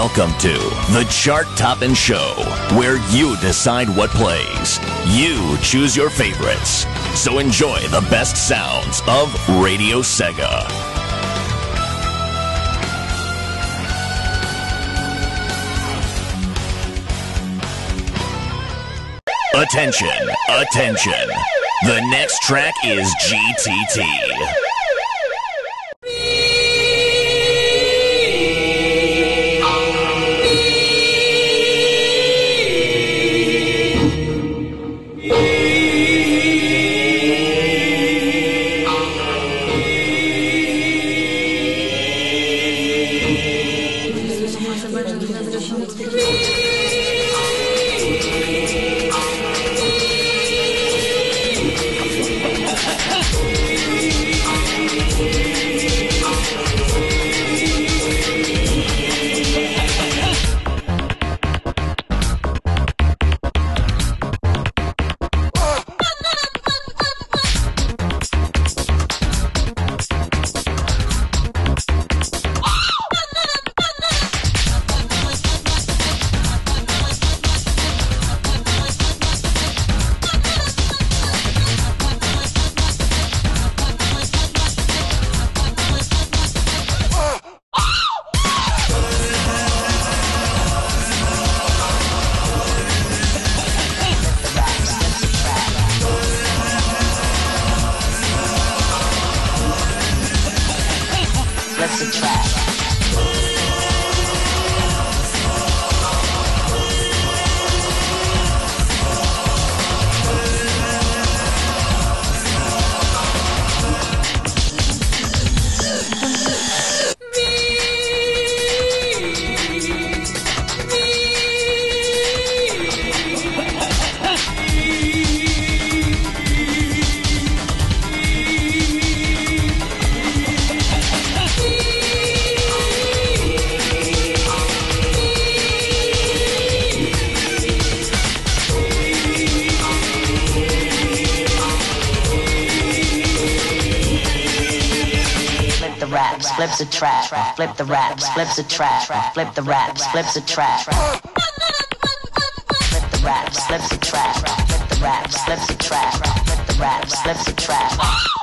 Welcome to the Chart Toppin' Show, where you decide what plays. You choose your favorites. So enjoy the best sounds of Radio Sega. Attention, attention. The next track is GTT. Flip the raps, flips a trap, flip the raps, flips a trap. Flip the raps, flips a trap, flip the raps, flips a trap, flip the raps, flips a trap.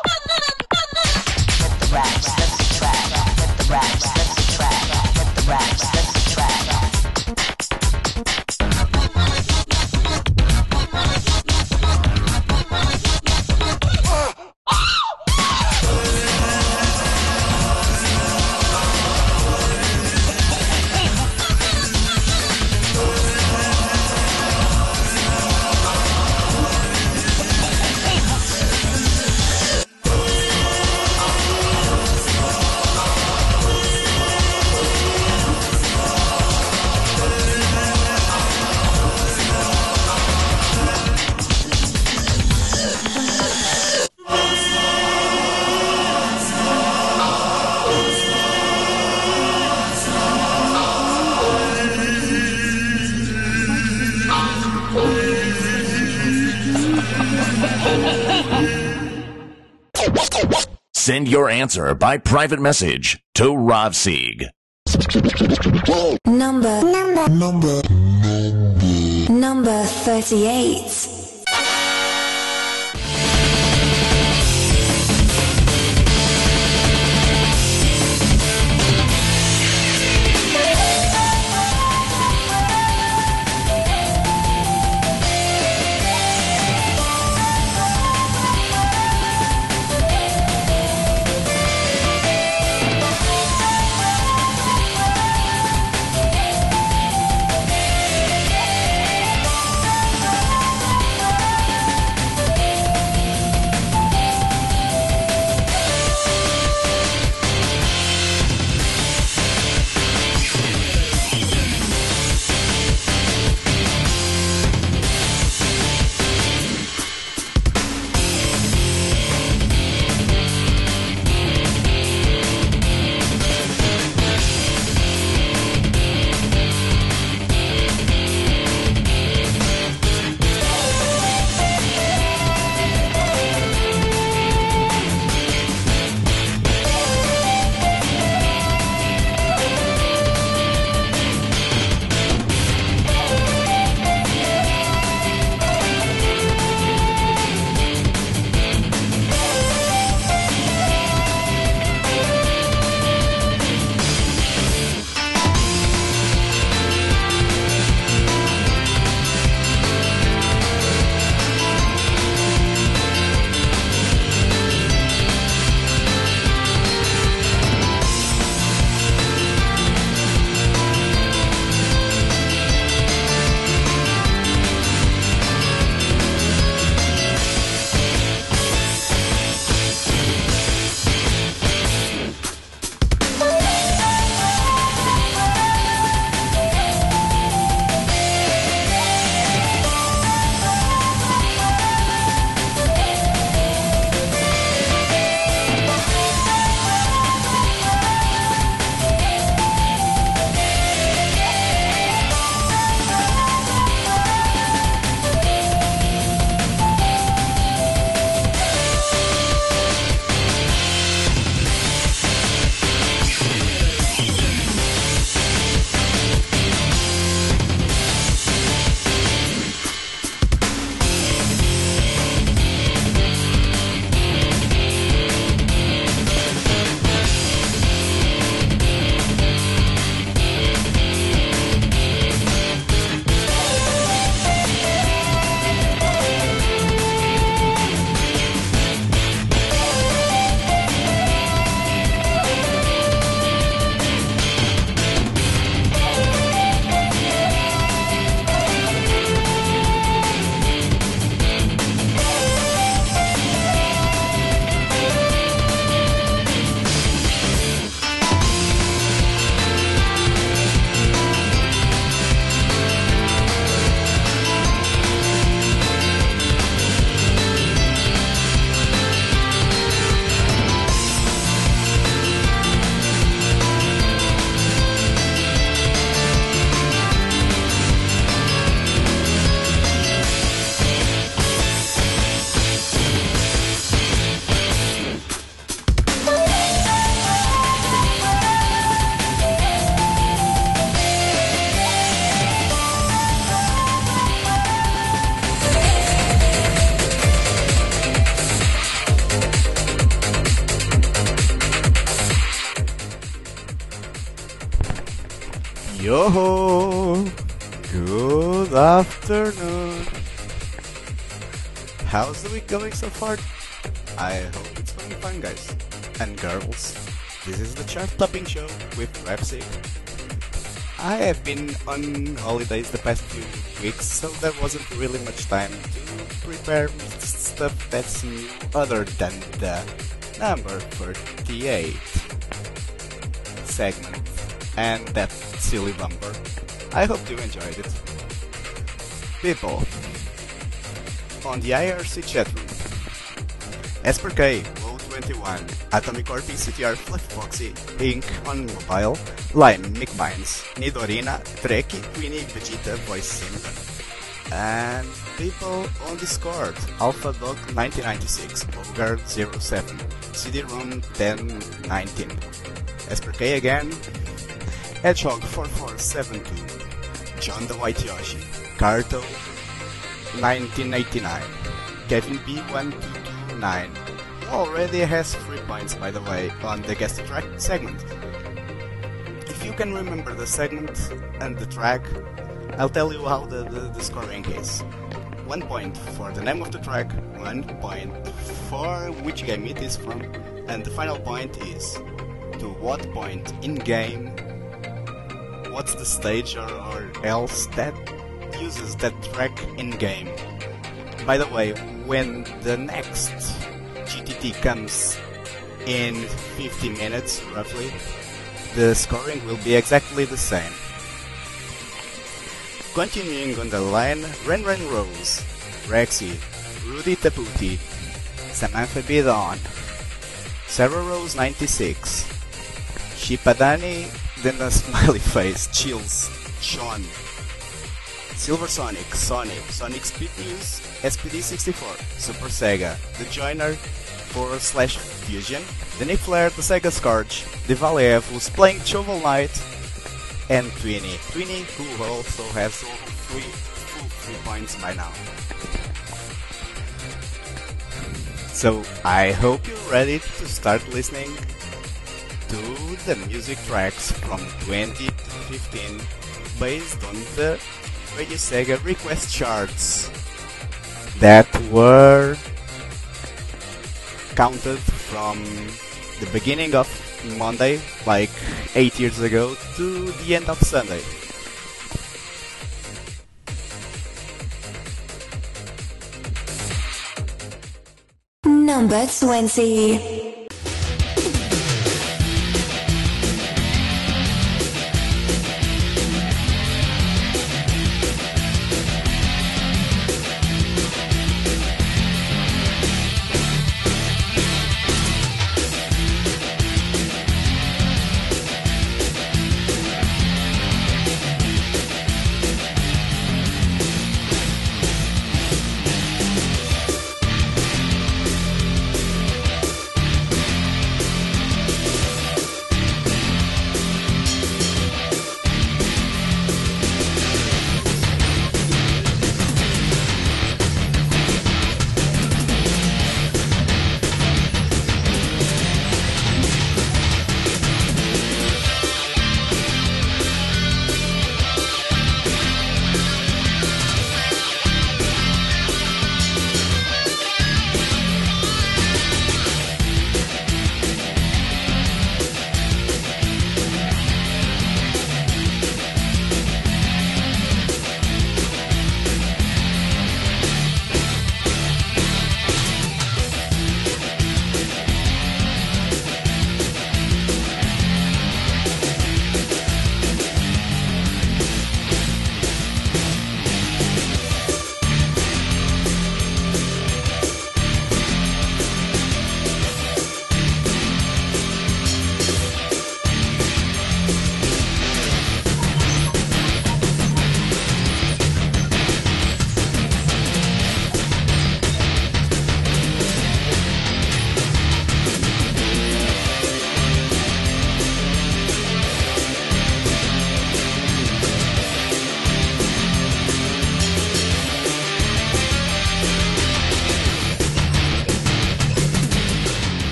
Send your answer by private message to Rob Sieg. Number number number number 38. Week going so far? I hope it's going fine, guys and girls. This is the chart topping show with Rapsic. I have been on holidays the past few weeks, so there wasn't really much time to prepare stuff that's new other than the number 38 segment and that silly bumper. I hope you enjoyed it. People, on the IRC chat room, Esper K, Low 21, Atomic Orb, CTR, Fluffy Foxy, Ink on mobile, Lime, Mickbines, Nidorina, Treki, Queenie, Vegeta, Voice Sim, and people on Discord, Alpha Dog 1996, Bogard 07, CD-ROM 1019, Esper K again, Hedgehog 4472, John the White Yoshi, Carto 1989, Kevin B1229 already has 3 points by the way on the guest track segment. If you can remember the segment and the track, I'll tell you how the, the, the scoring is. 1 point for the name of the track, 1 point for which game it is from, and the final point is to what point in game, what's the stage or, or else that uses that track in game. By the way, when the next GTT comes in 50 minutes roughly, the scoring will be exactly the same. Continuing on the line, Ren Ren Rose, Rexy, Rudy Taputi, Samantha Bidon, Sarah Rose 96, Shipadani, then a smiley face, Chills, Sean, Silver Sonic, Sonic, Sonic Speed News, SPD64, Super Sega, The Joiner, forward slash Fusion, the Nick Flair, the Sega Scourge, the Valiev, who's playing Shovel Knight, and Twinny. Twinny, who also has three, three points by now. So I hope you're ready to start listening to the music tracks from 2015 based on the Radio Sega request charts that were counted from the beginning of Monday, like 8 years ago, to the end of Sunday. Number 20.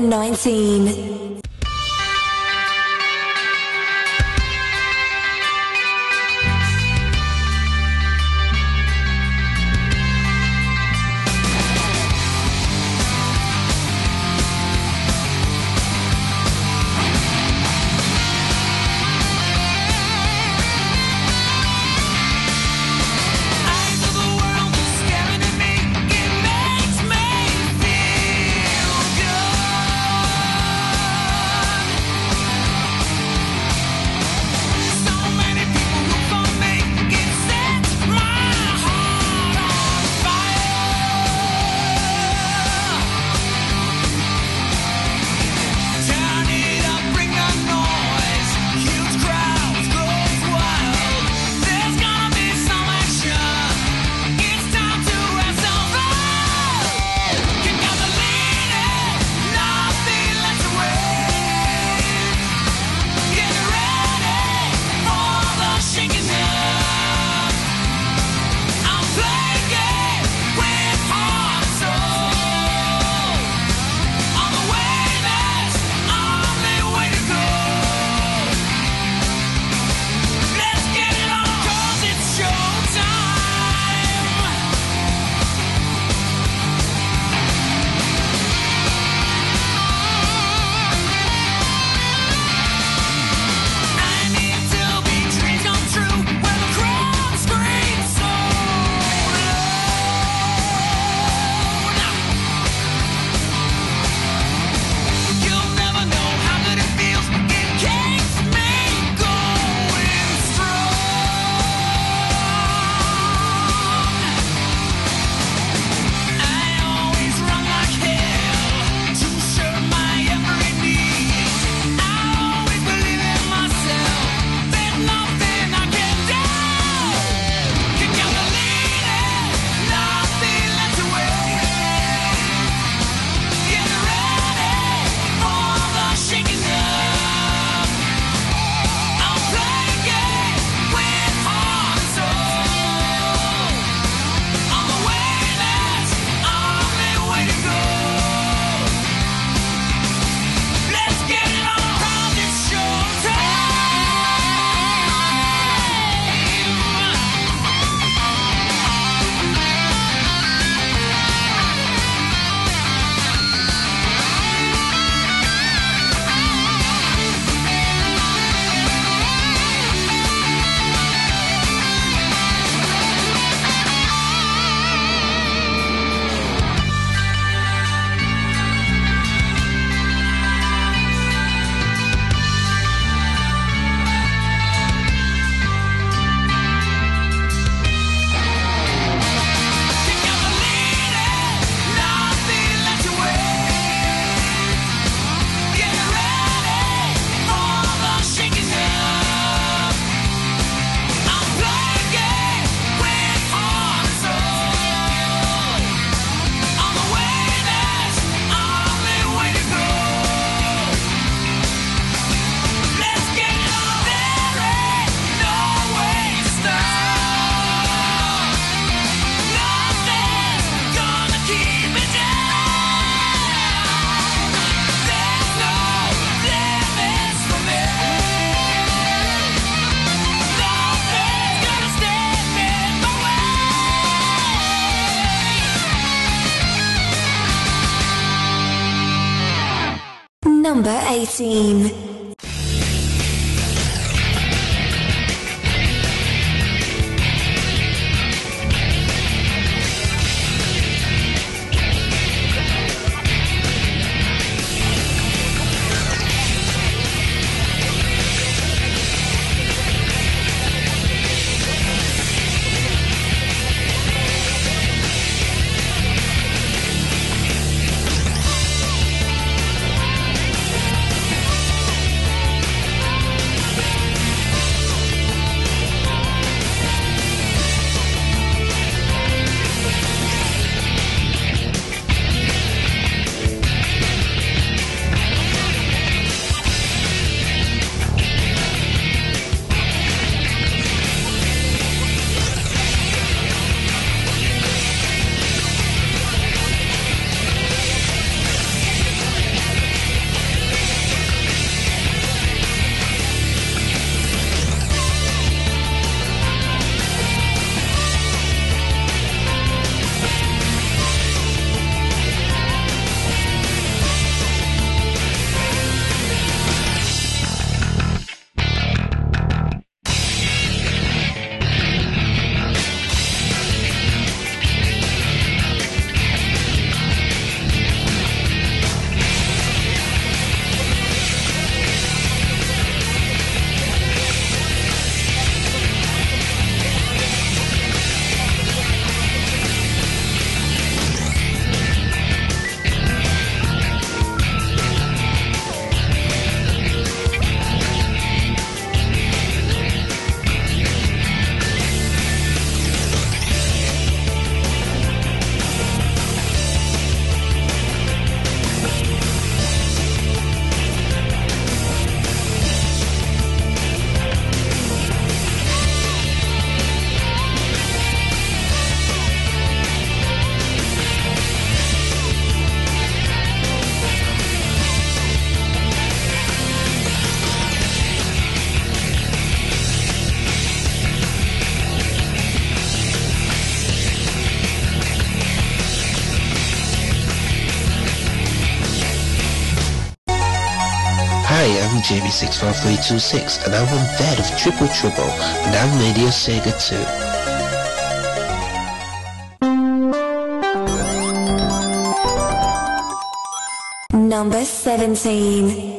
19. JB65326 and I'm on that of Triple Triple and I'm Radio Sega 2. Number 17.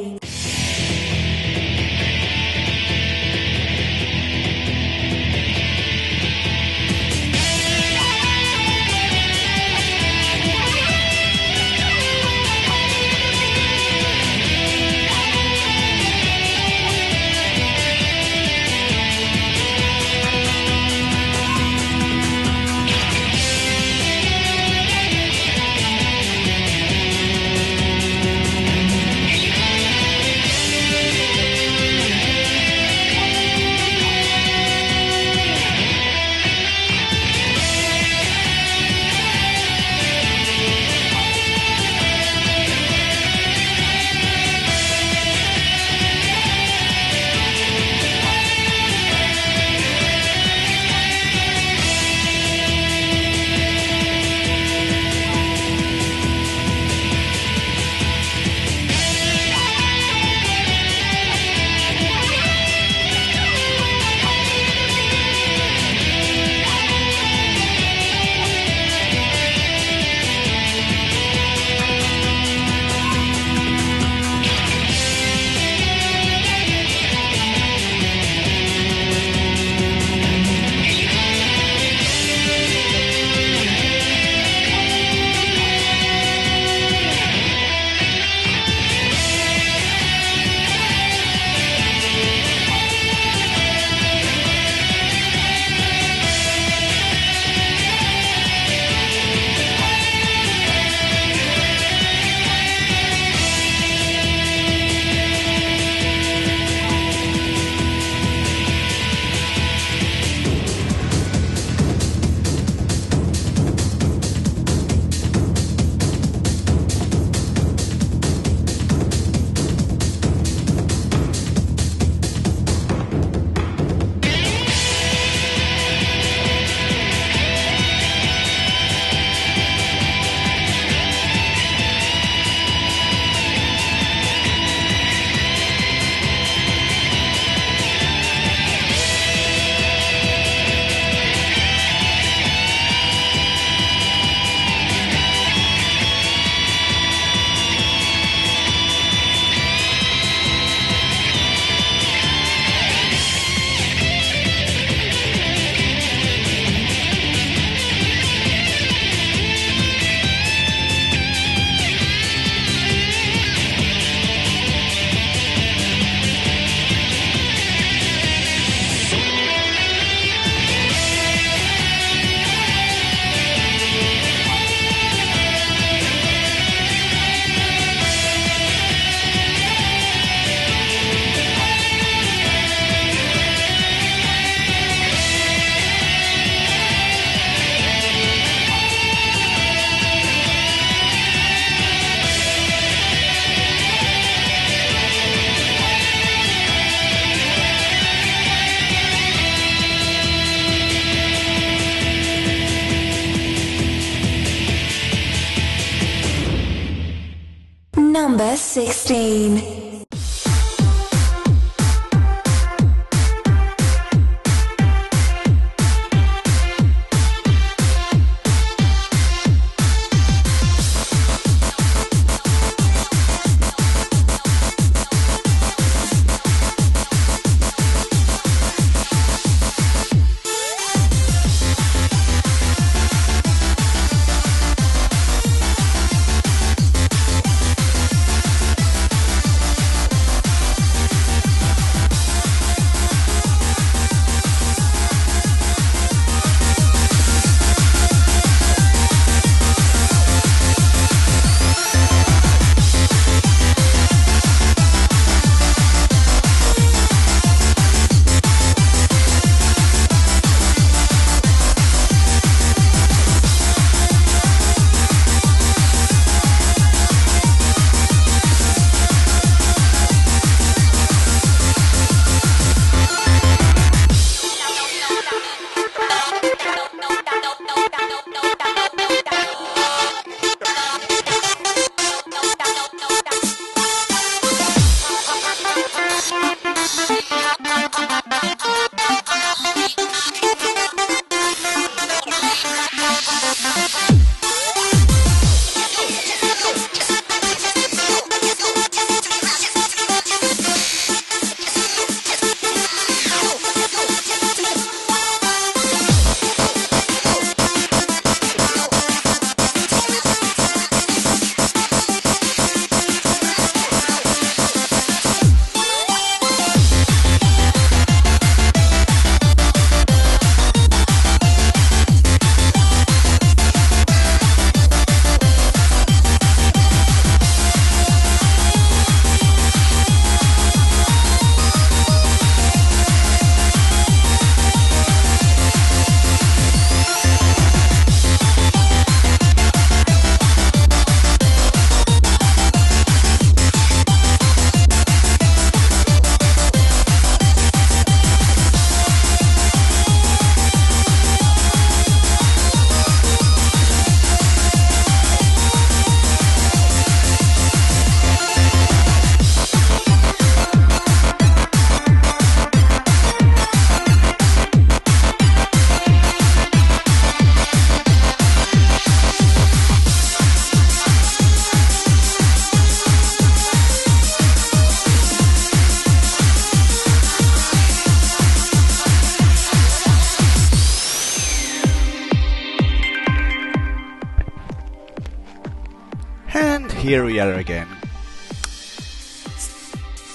Again.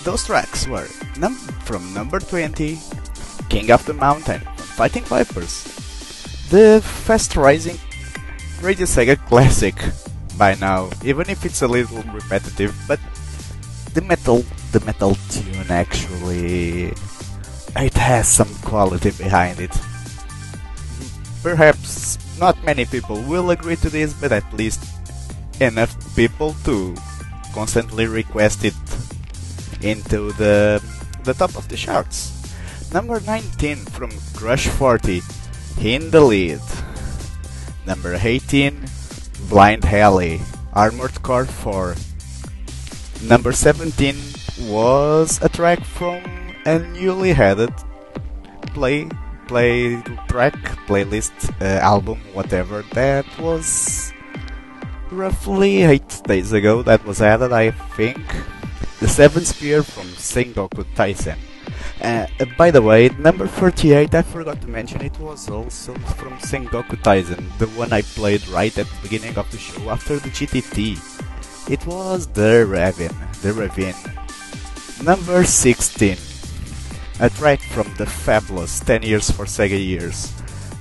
Those tracks were num- from number 20, King of the Mountain, Fighting Vipers, the fast rising Radio Sega classic by now, even if it's a little repetitive, but the metal the metal tune actually it has some quality behind it. Perhaps not many people will agree to this, but at least enough people to constantly request it into the the top of the charts. Number 19 from Crush 40, in the lead. Number 18, Blind Alley, Armored Core 4. Number 17 was a track from a newly added play play track playlist uh, album whatever that was roughly 8 days ago that was added I think the Seven Spear from Sengoku Taisen uh, by the way, number 38, I forgot to mention, it was also from Sengoku Taisen, the one I played right at the beginning of the show after the GTT. It was The Raven, The Raven. Number 16, a track from the fabulous 10 Years for Sega Years.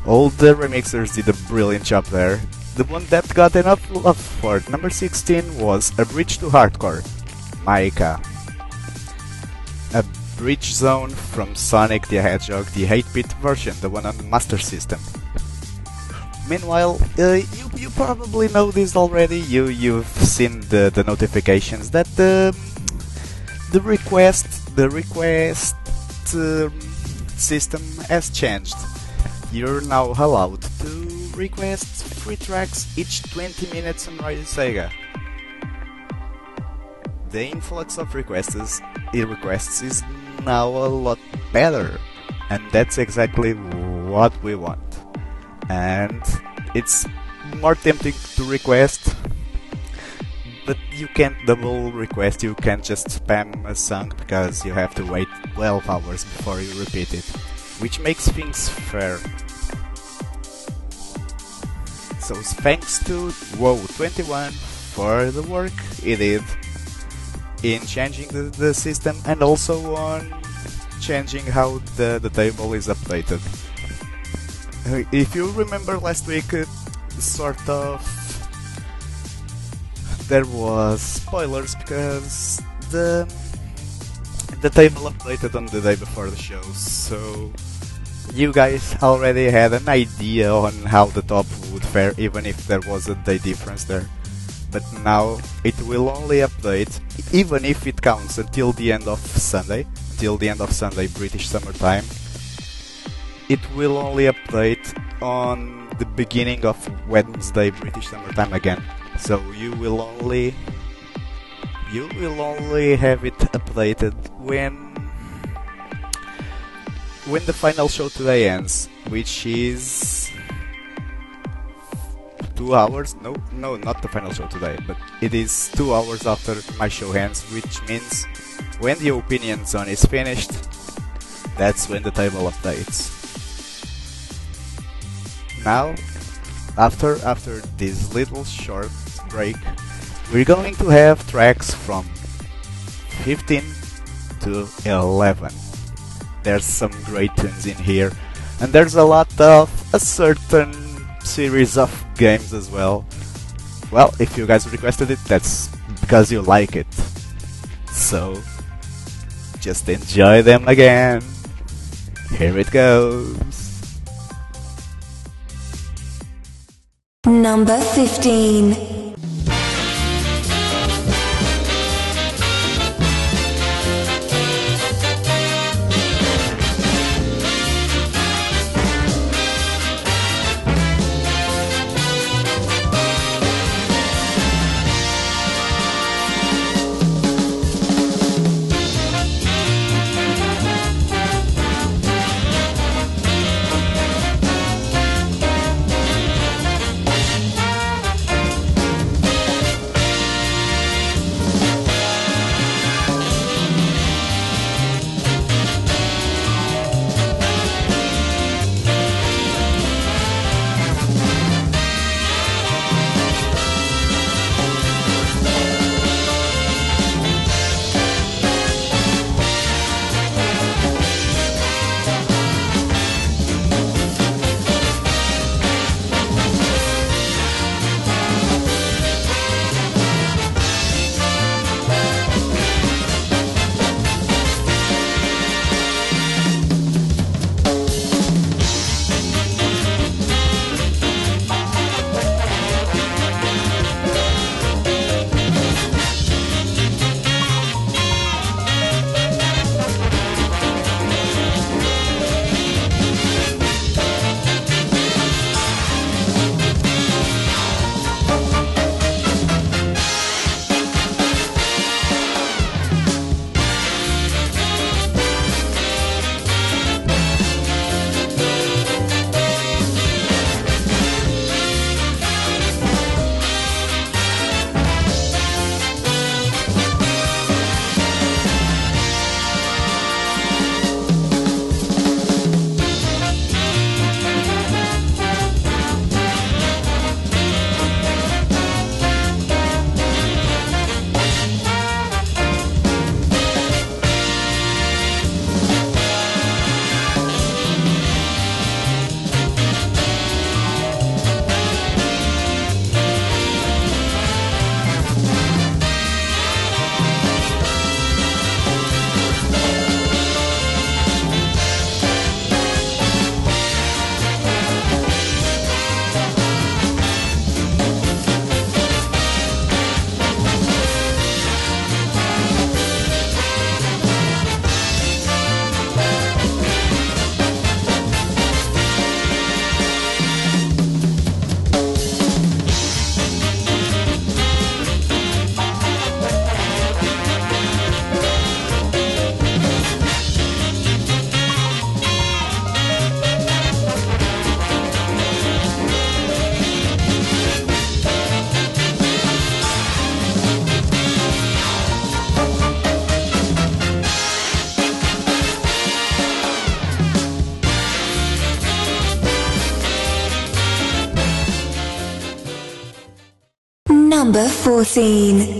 All the remixers did a brilliant job there. The one that got enough love for number 16 was A Bridge to Hardcore, Maika. A Bridge Zone from Sonic the Hedgehog, the 8-bit version, the one on the Master System. Meanwhile, uh, you, you probably know this already. You you've seen the, the notifications that the the request the request um, system has changed. You're now allowed to request free tracks each 20 minutes on Radio Sega. the influx of requests, requests is now a lot better, and that's exactly what we want. And it's more tempting to request, but you can't double request. You can't just spam a song because you have to wait 12 hours before you repeat it, which makes things fair. So thanks to WoW21 for the work he did in changing the, the system and also on changing how the, the table is updated. If you remember last week, uh, sort of there was spoilers because the the table updated on the day before the show, so you guys already had an idea on how the top would fare, even if there wasn't a difference there. But now it will only update, even if it counts until the end of Sunday, till the end of Sunday British Summer Time. It will only update on the beginning of Wednesday British Summer Time again. So you will only you will only have it updated when when the final show today ends, which is two hours. No, no, not the final show today, but it is two hours after my show ends, which means when the opinion zone is finished, that's when the table updates. Now, after after this little short break, we're going to have tracks from 15 to 11. There's some great tunes in here, and there's a lot of a certain series of games as well. Well, if you guys requested it, that's because you like it. So, just enjoy them again. Here it goes. Number 15. 14.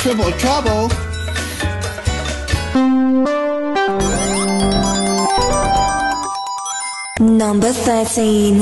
Triple Trouble. Number 13.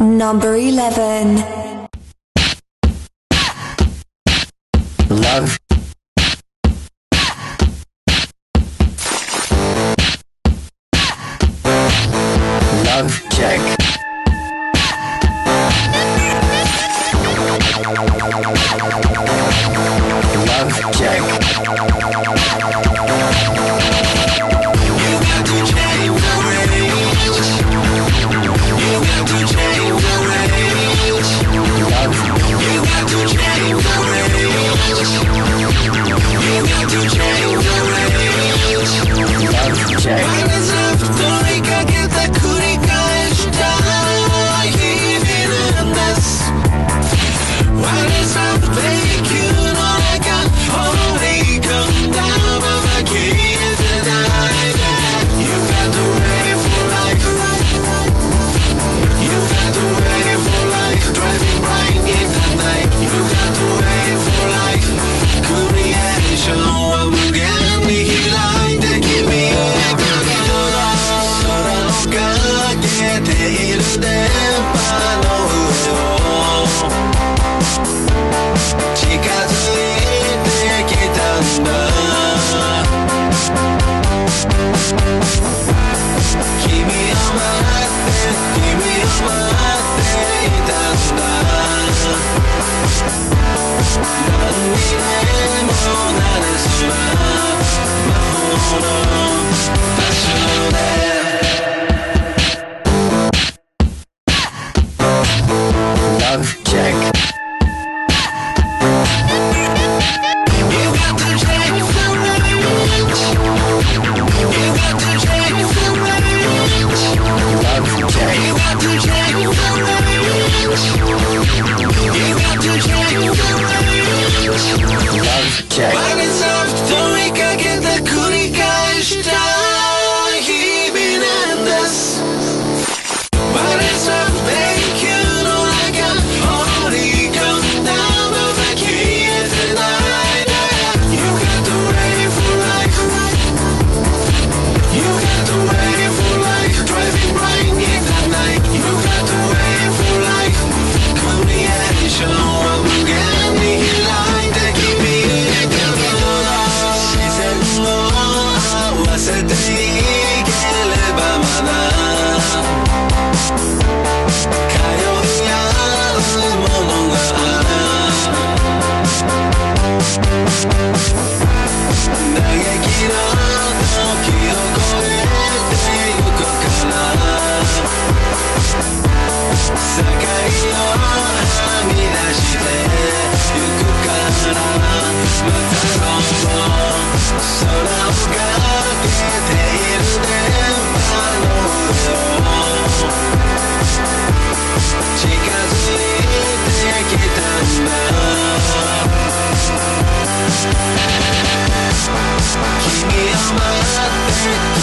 Number 11. Love.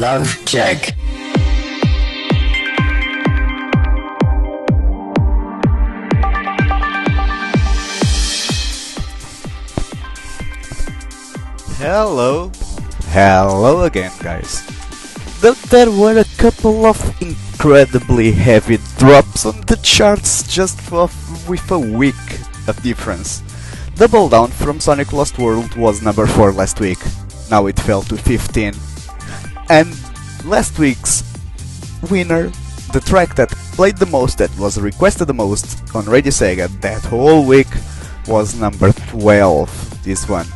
Love check. Hello. Hello again, guys. Though there were a couple of incredibly heavy drops on the charts just for, with a week of difference. Double Down from Sonic Lost World was number 4 last week. Now it fell to 15. And last week's winner, the track that played the most, that was requested the most on Radio Sega that whole week, was number 12. This one.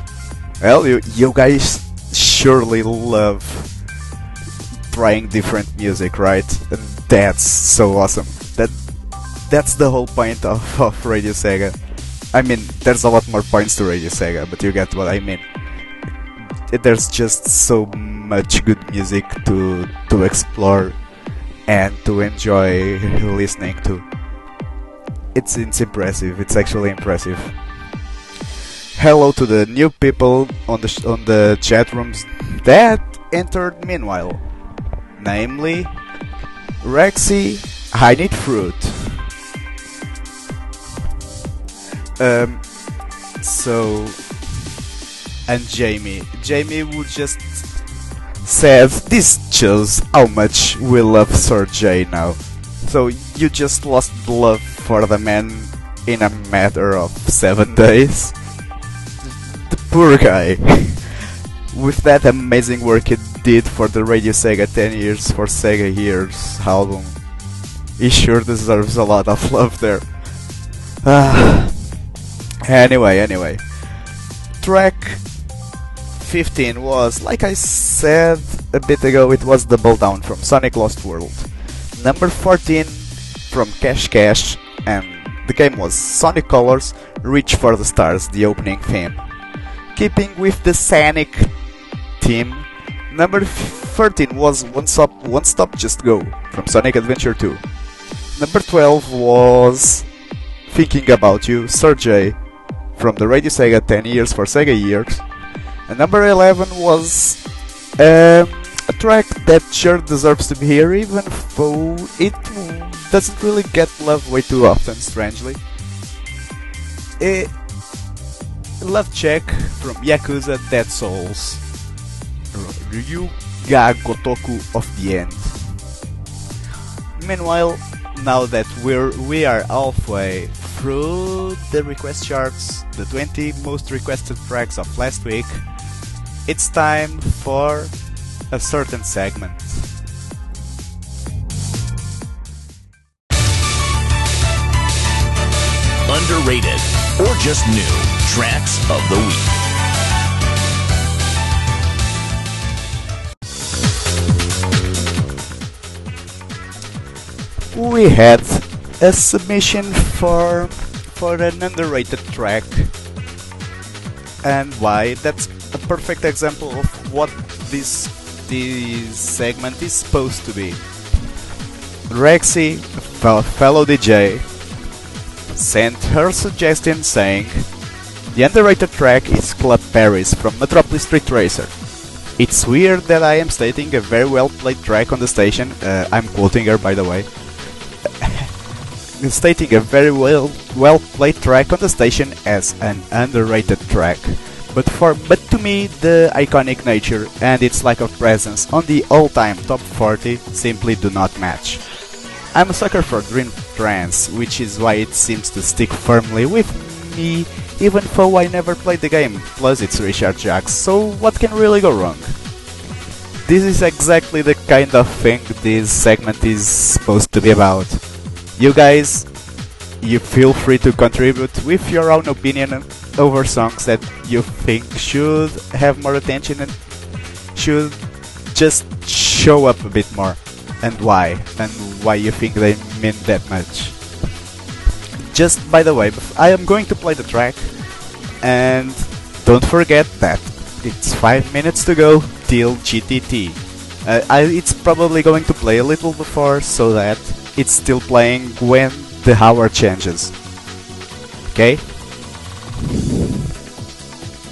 Well, you, you guys surely love trying different music, right? And that's so awesome. That that's the whole point of, of Radio Sega. I mean, there's a lot more points to Radio Sega, but you get what I mean. There's just so much good music to to explore and to enjoy listening to. It's it's impressive. It's actually impressive hello to the new people on the sh- on the chat rooms that entered meanwhile, namely Rexy, I need fruit. Um, so and Jamie, Jamie would just said this shows how much we love Sir J now. So you just lost love for the man in a matter of seven days poor guy. With that amazing work he did for the Radio Sega 10 years for Sega Years album, he sure deserves a lot of love there. Ah. anyway, anyway. Track 15 was, like I said a bit ago, it was Double Down from Sonic Lost World. Number 14 from Cash Cash, and the game was Sonic Colors Reach for the Stars, the opening theme. Keeping with the Sonic theme, number 13 was One Stop, One Stop Just Go from Sonic Adventure 2. Number 12 was Thinking About You, Sergey from the Radio Sega 10 Years for Sega Years. And number 11 was um, a track that sure deserves to be here, even though it doesn't really get love way too often, strangely. Eh, Love Check from Yakuza Dead Souls. Ryuga Gotoku of the End. Meanwhile, now that we're we are halfway through the request charts, the 20 most requested tracks of last week, it's time for a certain segment. Underrated or just new tracks of the week. we had a submission for for an underrated track. And why? That's a perfect example of what this this segment is supposed to be. Rexy, fellow DJ, sent her suggestion saying the underrated track is Club Paris from Metropolis Street Racer. It's weird that I am stating a very well played track on the station. Uh, I'm quoting her, by the way. stating a very well well played track on the station as an underrated track. But for but to me the iconic nature and its lack of presence on the all-time top 40 simply do not match. I'm a sucker for Dream Trance, which is why it seems to stick firmly with me even though I never played the game, plus it's Richard Jacques, so what can really go wrong? This is exactly the kind of thing this segment is supposed to be about. You guys, you feel free to contribute with your own opinion over songs that you think should have more attention and should just show up a bit more and why and why you think they mean that much. Just by the way, I am going to play the track and don't forget that it's 5 minutes to go till GTT. Uh, I, it's probably going to play a little before so that it's still playing when the hour changes. Okay?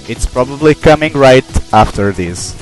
It's probably coming right after this.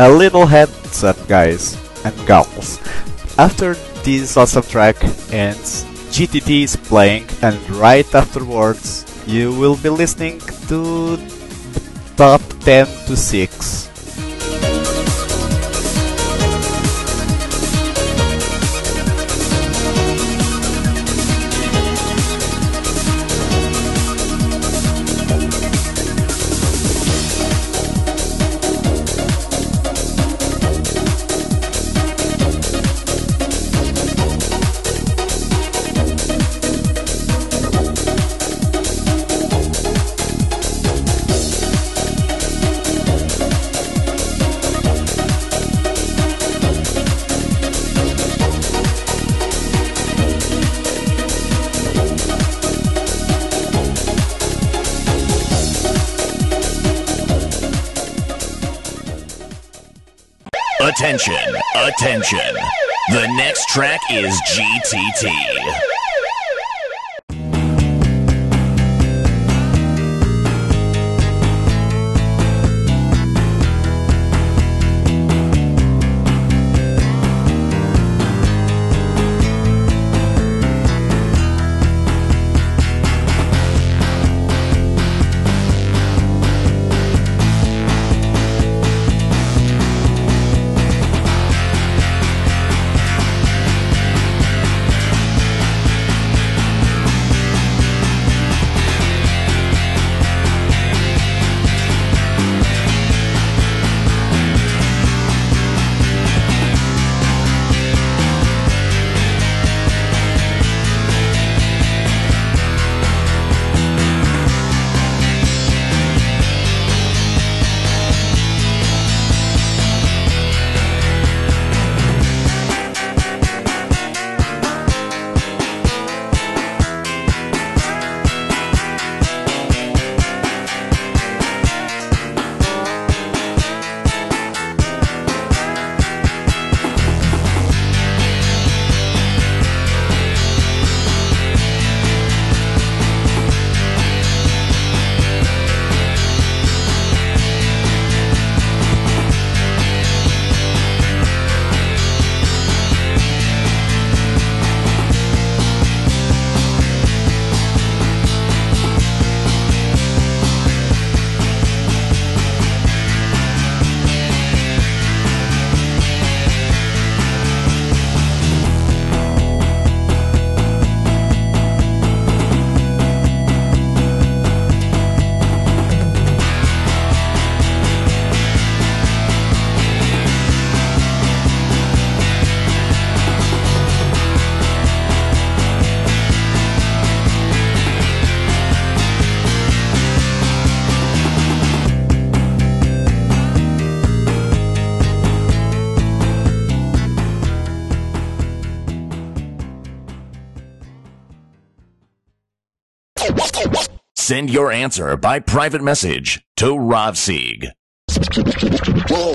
A little heads up, guys and gals. After this awesome track ends, GTT is playing, and right afterwards, you will be listening to top 10 to 6. Attention. The next track is GTT. Your answer by private message to Rob Sieg.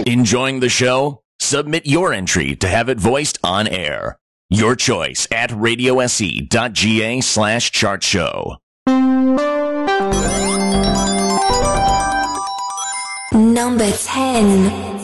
Enjoying the show? Submit your entry to have it voiced on air. Your choice at radiose.ga slash chart show. Number 10.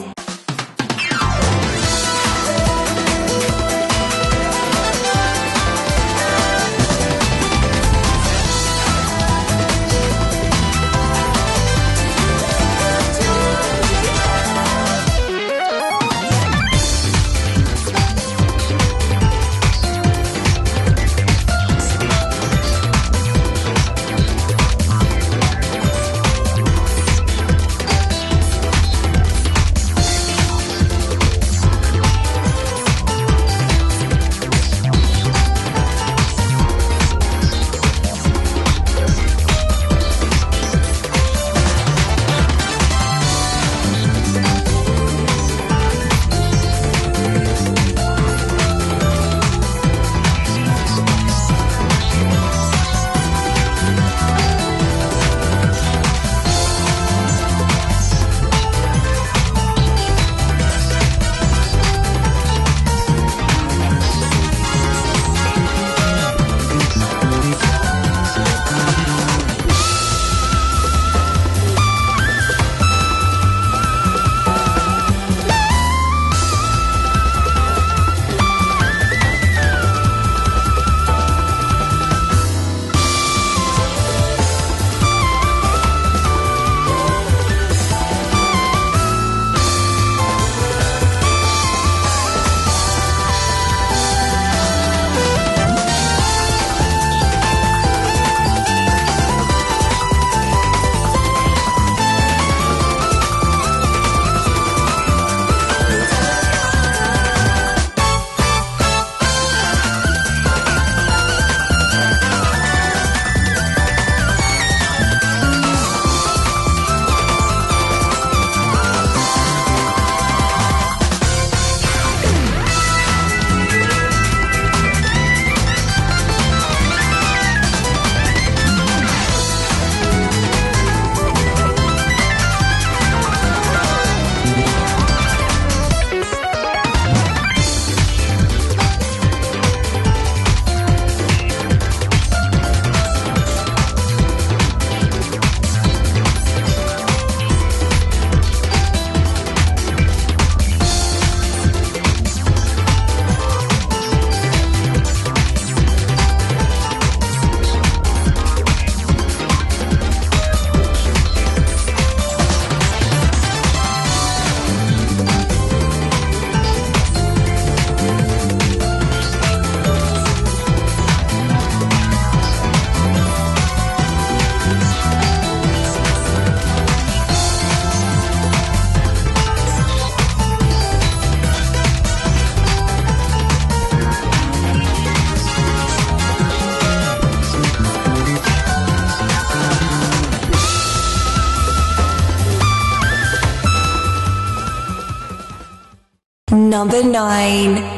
Number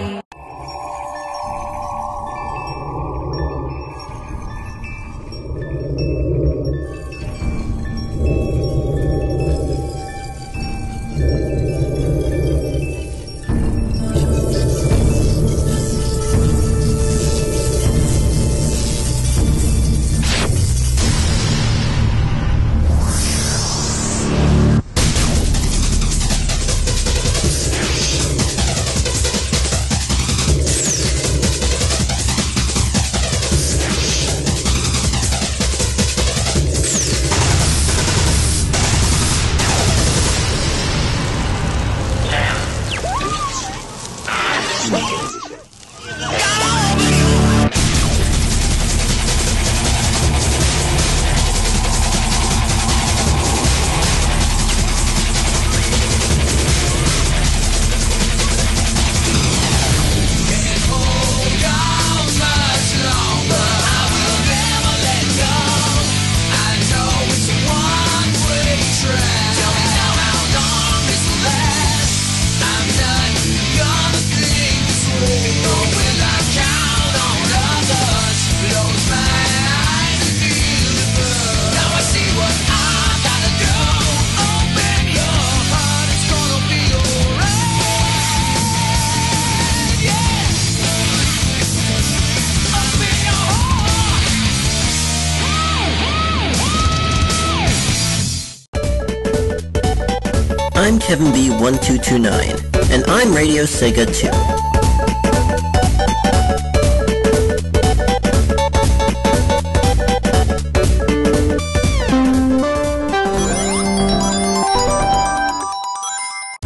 B1229, and I'm Radio Sega 2.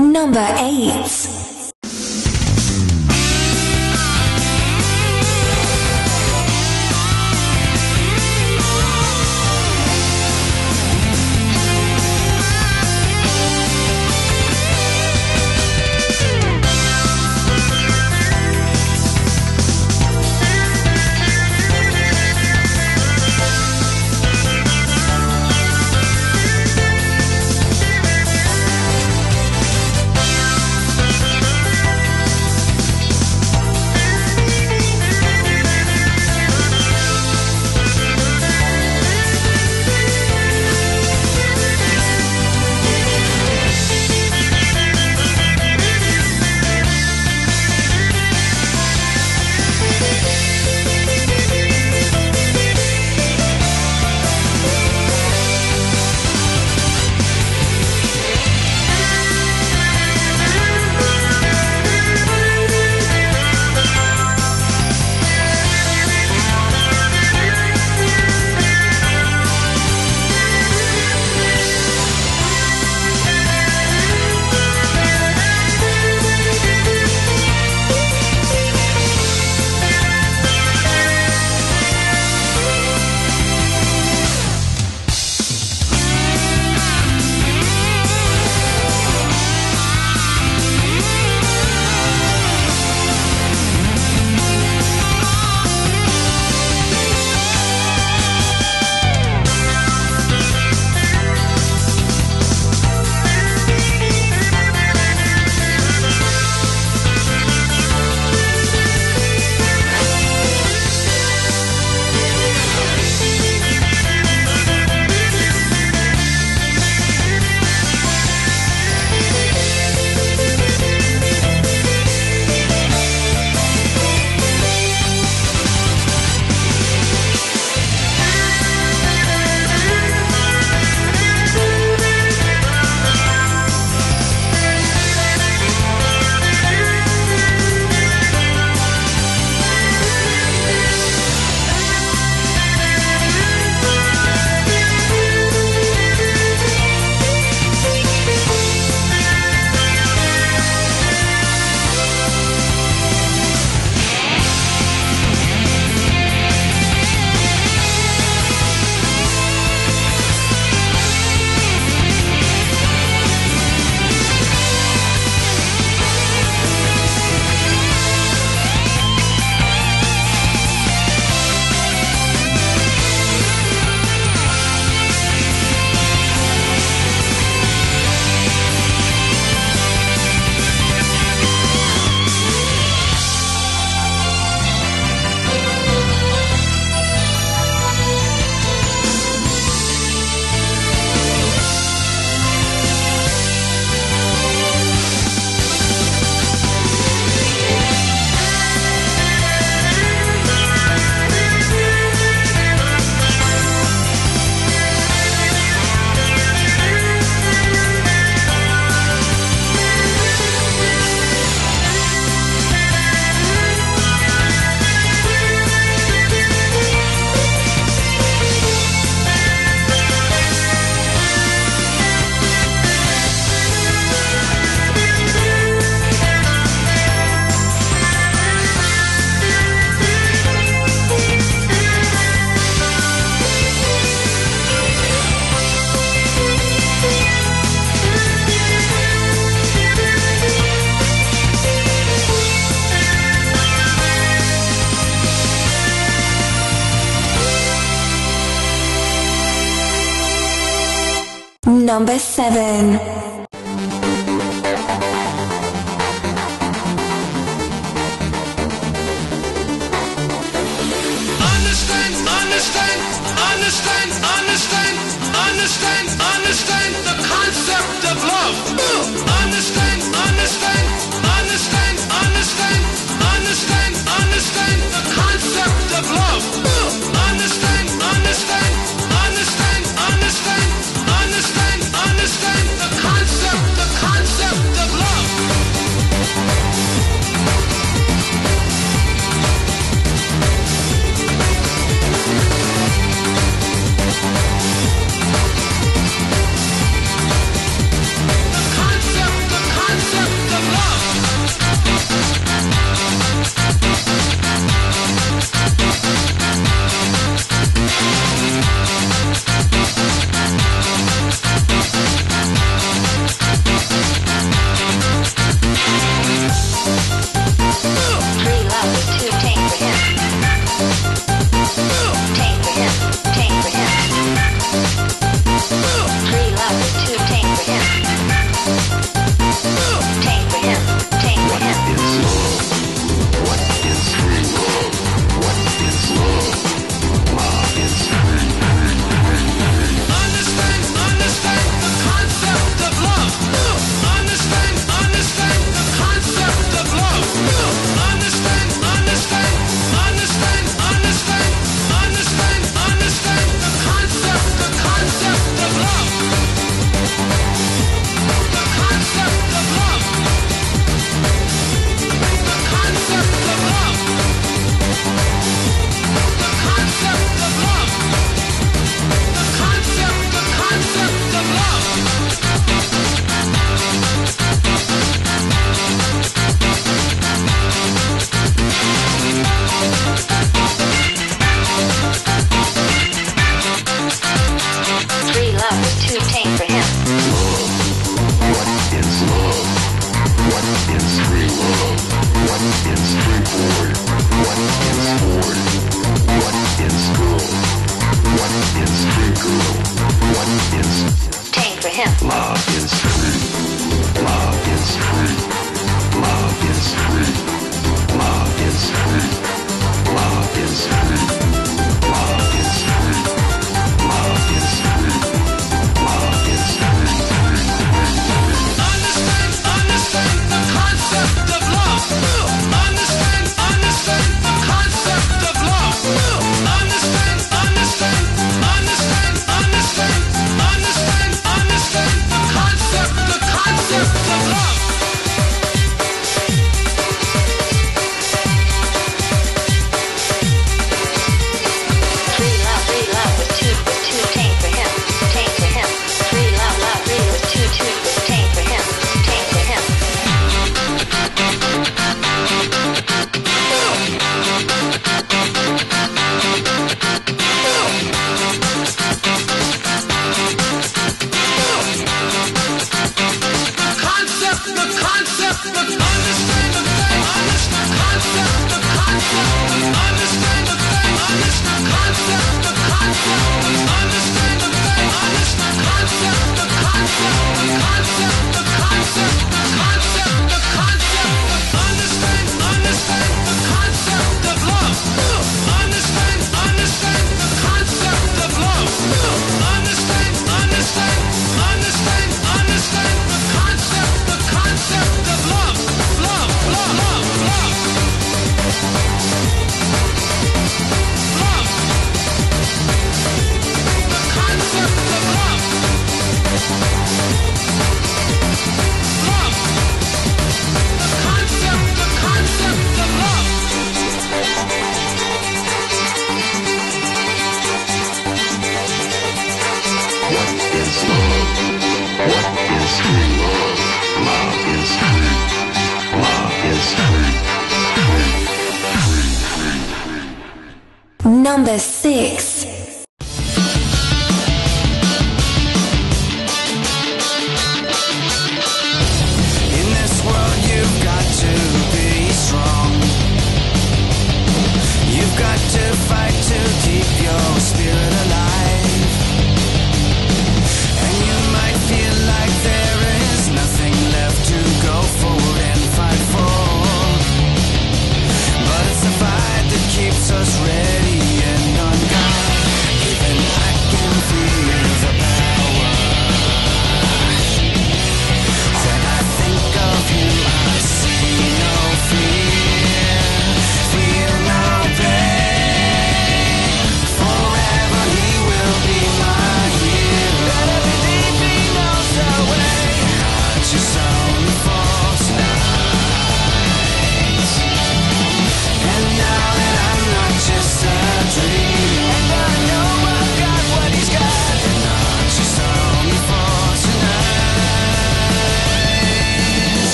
Number 8.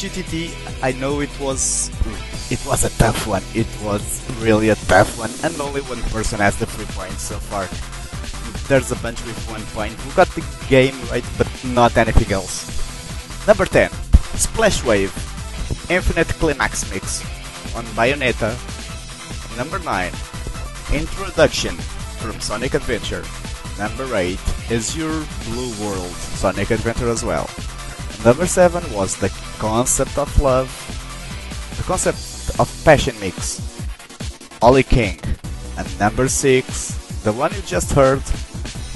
GTT. I know it was it was a tough one. It was really a tough one, and only one person has the three points so far. There's a bunch with one point who got the game right, but not anything else. Number 10, Splash Wave, Infinite Climax Mix on Bayonetta. Number 9, Introduction from Sonic Adventure. Number 8, Azure Blue World, Sonic Adventure as well. Number 7 was the concept of love, the concept of passion mix, Ollie King. And number 6, the one you just heard,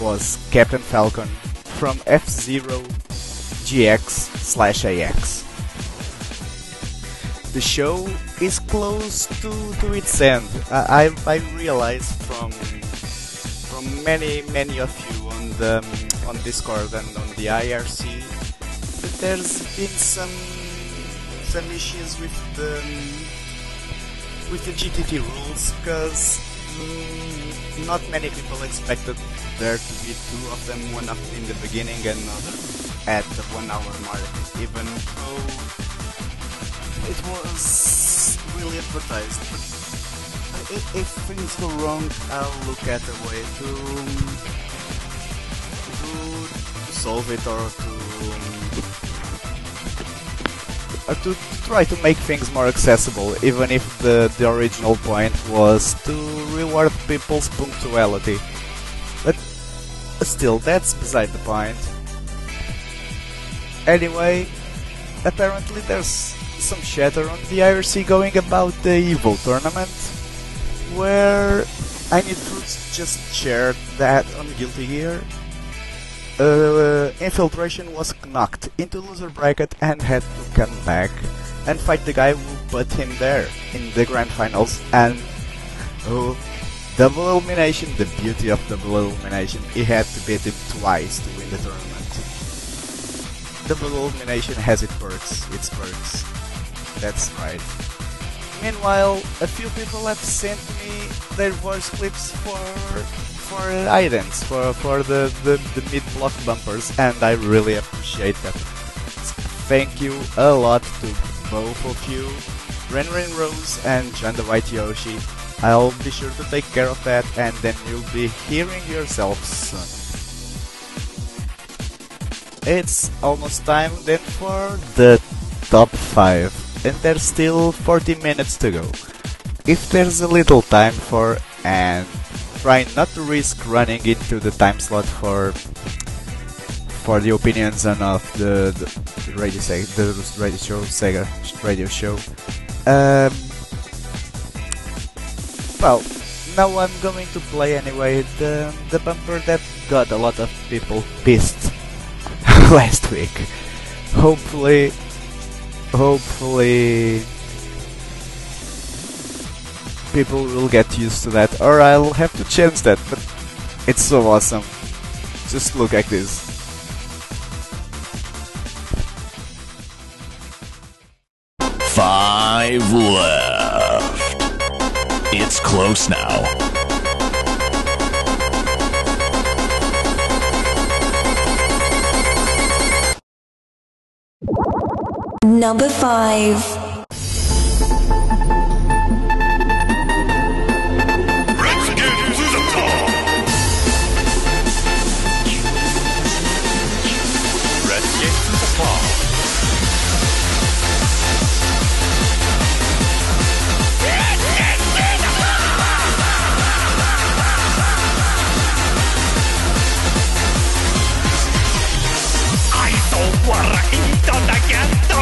was Captain Falcon from F-Zero GX slash AX. The show is close to, to its end. I, I, I realize from from many many of you on the on Discord and on the IRC that there's been some some issues with the with the GTT rules because mm, not many people expected there to be two of them, one in the beginning and another at the one hour mark, even though it was really advertised. If, if things go wrong, I'll look at a way to to solve it or to to try to make things more accessible, even if the, the original point was to reward people's punctuality. But still, that's beside the point. Anyway, apparently there's some chatter on the IRC going about the Evo tournament, where I Need Fruits just shared that on Guilty Gear. Uh, Infiltration was knocked into loser bracket and had to come back and fight the guy who put him there in the grand finals and oh double elimination the beauty of double elimination he had to beat him twice to win the tournament. Double elimination has its perks its perks. That's right. Meanwhile a few people have sent me their voice clips for for uh, items for for the the, the mid block bumpers and I really appreciate that thank you a lot to both of you, Ren Ren Rose and John the White Yoshi. I'll be sure to take care of that and then you'll be hearing yourself soon. It's almost time then for the top 5 and there's still 40 minutes to go. If there's a little time for and try not to risk running into the time slot for for the opinions and of the, the radio Sega, the radio show Sega radio show. Um, well, now I'm going to play anyway the the bumper that got a lot of people pissed last week. Hopefully, hopefully people will get used to that, or I'll have to change that. But it's so awesome. Just look at this. Five left. It's close now. Number 5.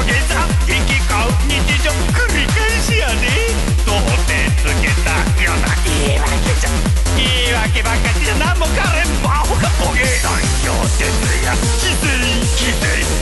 土下座」「行き交う日常繰り返しやで」「どうせつけた。ような。言い訳じゃ」「言い訳ばっかしじゃ何もかれん。バホかボケ」「残業徹夜否定否定」「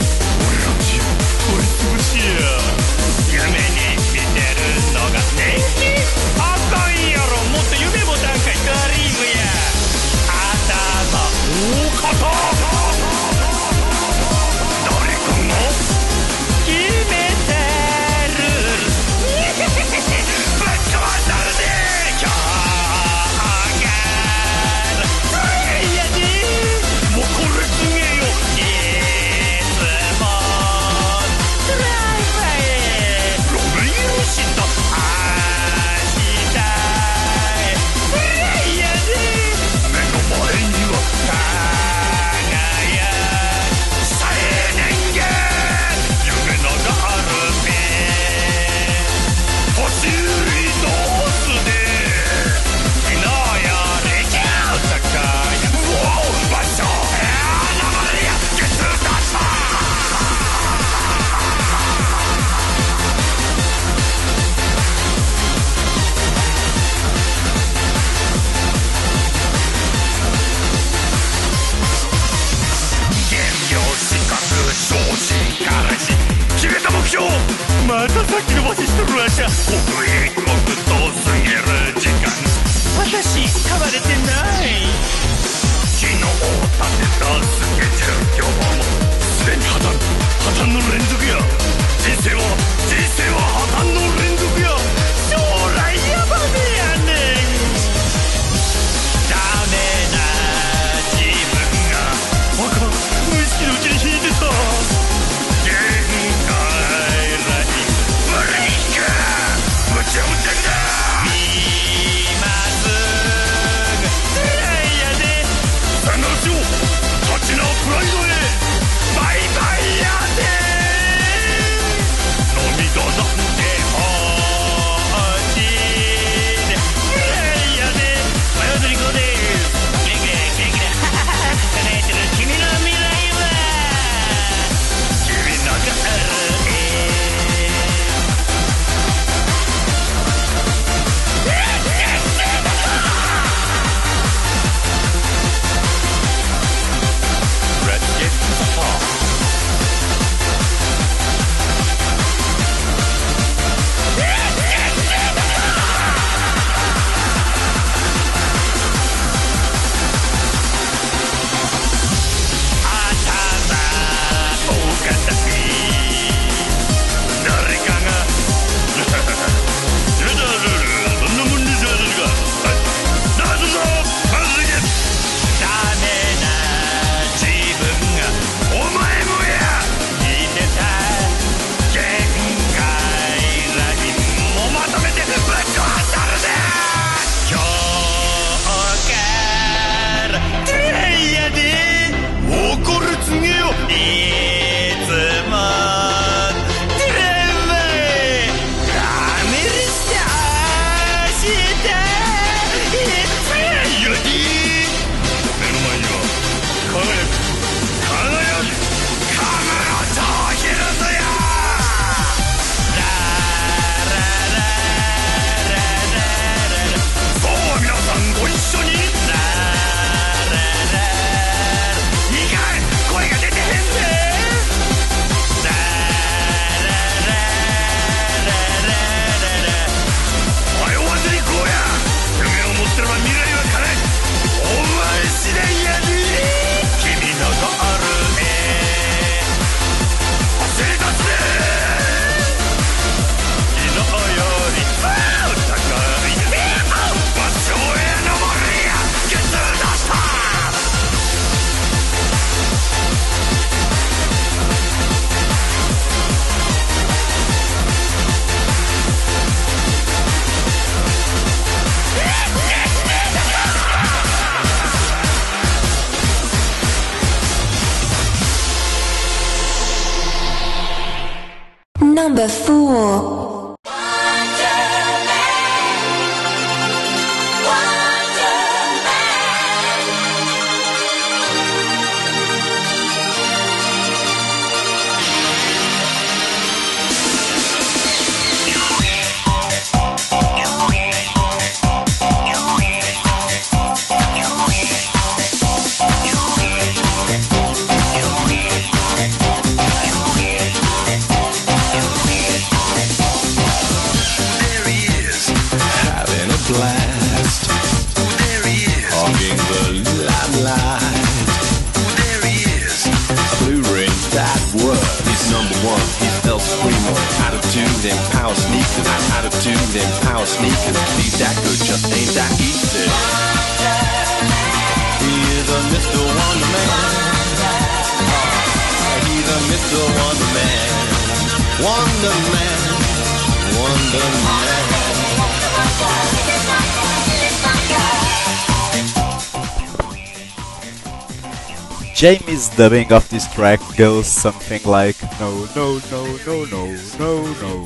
Jamie's dubbing of this track goes something like no no no no no no no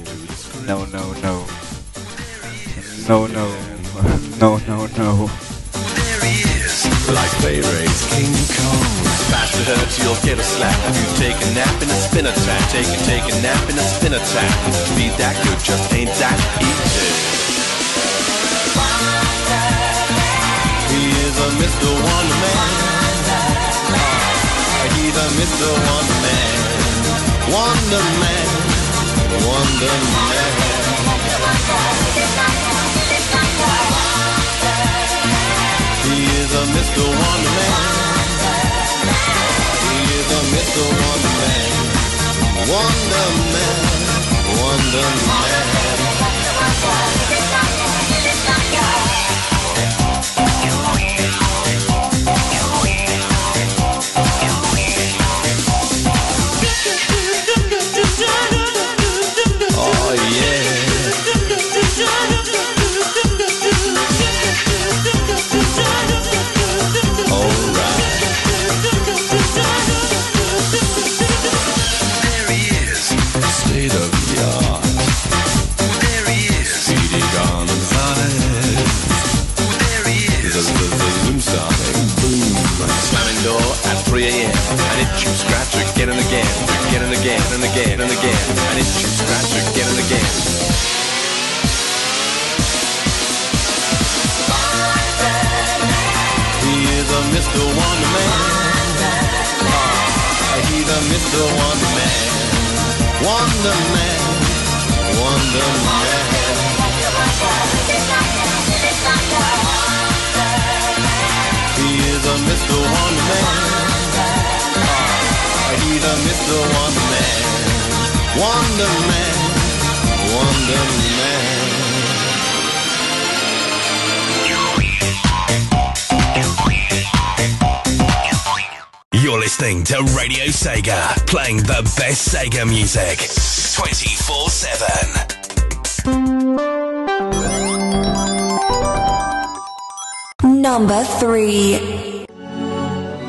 no no no no no no no no like they raise King Kong Faster hurt you'll get a slap If you take a nap in a spin attack Take a take a nap in a spin attack Be that you just ain't that easy He is a Mr. Wonder Man the Mr. One Man, Wonder Man, Wonder Man. He is a Mr. Wonder Man. He is a Mr. Wonder Man, Wonder Man, Wonder Man. It you scratch again and again. He is a Mr. Wonder Man. Ah, he's a Mr. Wonder Man. Wonder Man. Wonder Man. He is a Mr. Wonder Man. Ah, he's a Mr. Wonder Man. Wonder Man. Wonder Man. You're listening to Radio Sega, playing the best Sega music 24 7. Number 3.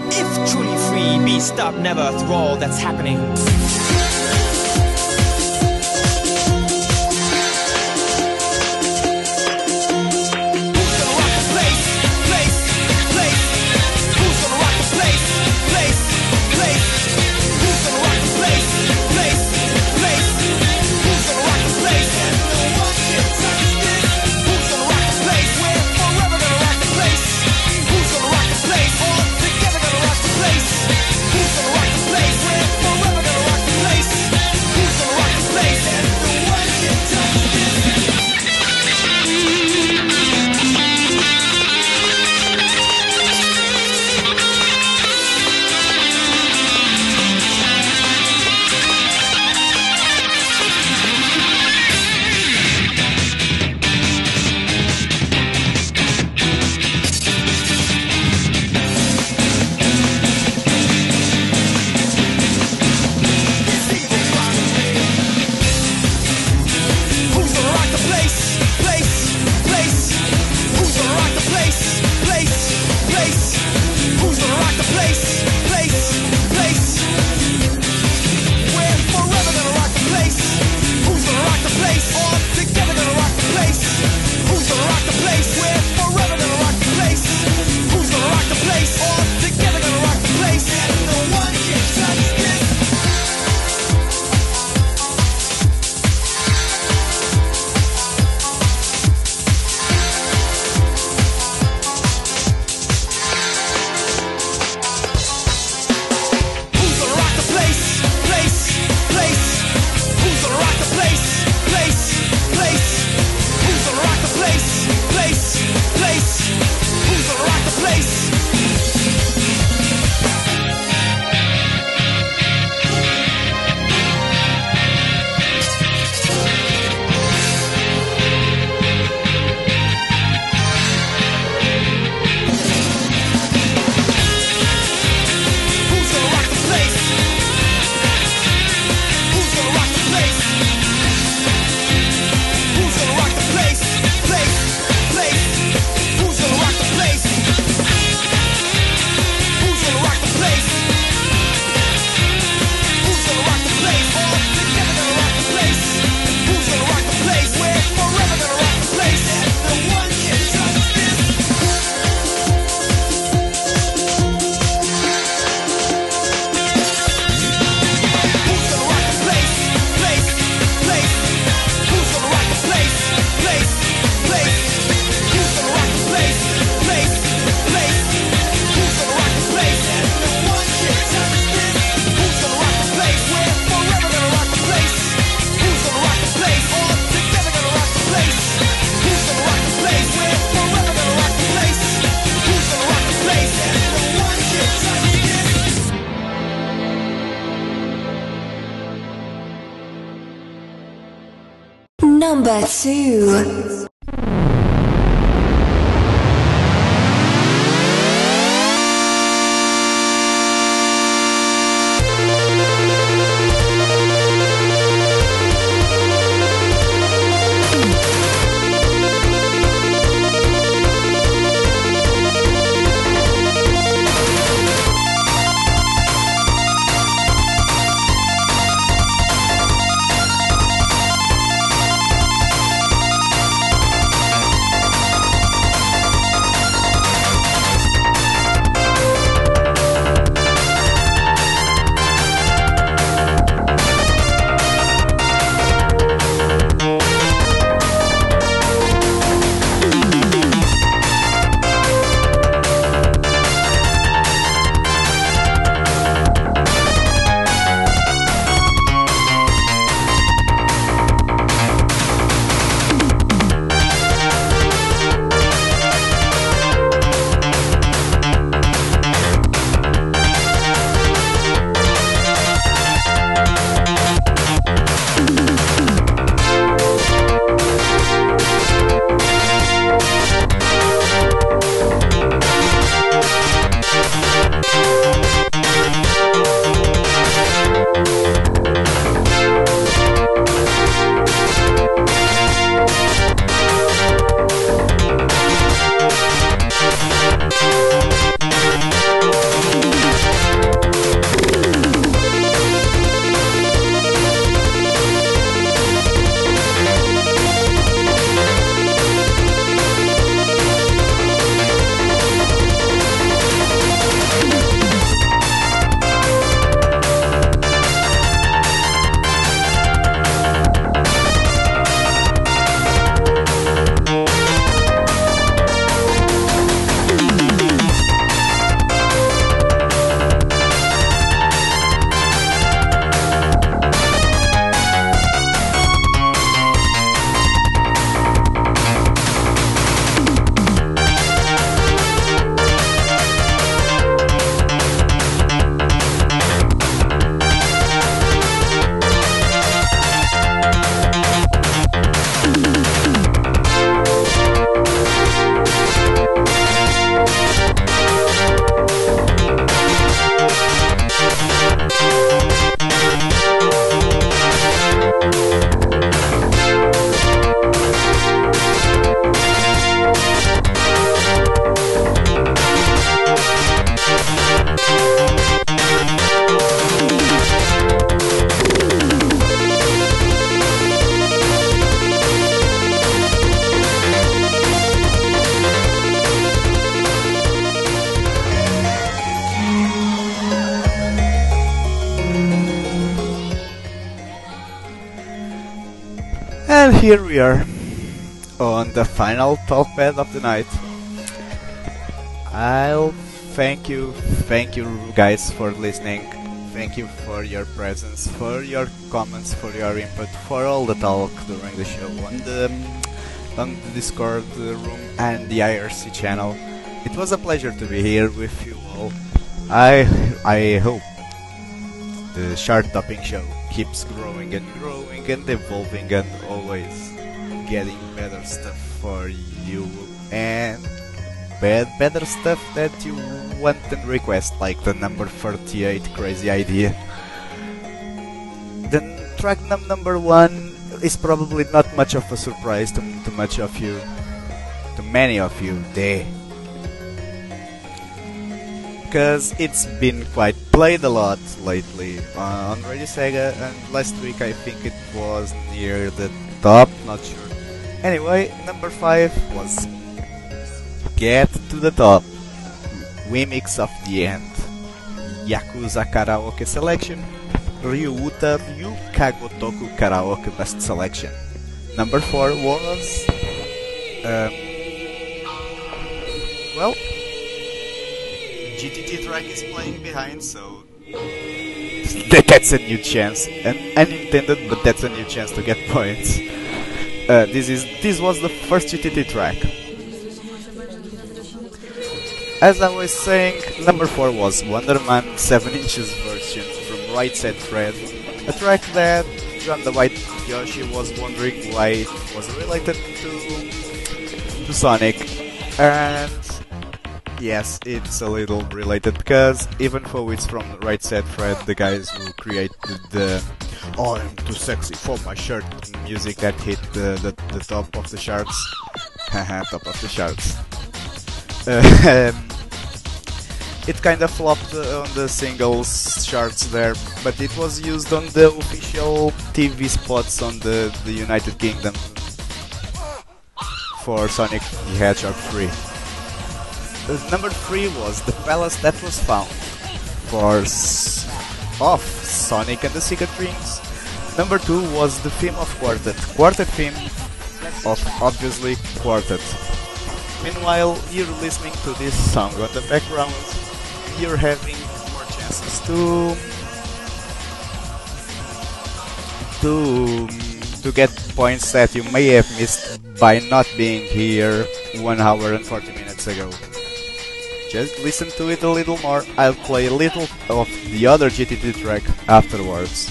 If truly free, be stopped never through all that's happening. And here we are on the final talk bed of the night. I'll thank you, thank you guys for listening. Thank you for your presence, for your comments, for your input, for all the talk during the show on the on the Discord room and the IRC channel. It was a pleasure to be here with you all. I I hope the chart topping show keeps growing and growing and evolving and always getting better stuff for you and bad better stuff that you want and request like the number 38 crazy idea. The track num number one is probably not much of a surprise to, to much of you to many of you there because it's been quite played a lot lately uh, on Radio Sega, and last week I think it was near the top, not sure. Anyway, number 5 was Get to the Top Remix of the End Yakuza Karaoke Selection Ryuuta Ryu ga Gotoku Karaoke Best Selection Number 4 was. Um, well, GTT track is playing behind, so that, that's a new chance, and unintended, but that's a new chance to get points. Uh, this is this was the first GTT track. As I was saying, number four was Wonderman 7 inches version from Right Said Fred, a track that John the White Yoshi was wondering why it was related to to Sonic, and yes, it's a little related because even though it's from Right Said Fred, the guys who created the "Oh, I'm too sexy for my shirt" music that hit the the, the top of the charts, haha, top of the charts. Um, it kind of flopped uh, on the singles charts there, but it was used on the official TV spots on the, the United Kingdom for Sonic the Hedgehog 3. Number 3 was The Palace That Was Found for of Sonic and the Secret Rings. Number 2 was the theme of Quartet. Quartet theme of obviously Quartet. Meanwhile, you're listening to this song on the background, you're having more chances to to to get points that you may have missed by not being here one hour and 40 minutes ago. Just listen to it a little more. I'll play a little of the other GTT track afterwards.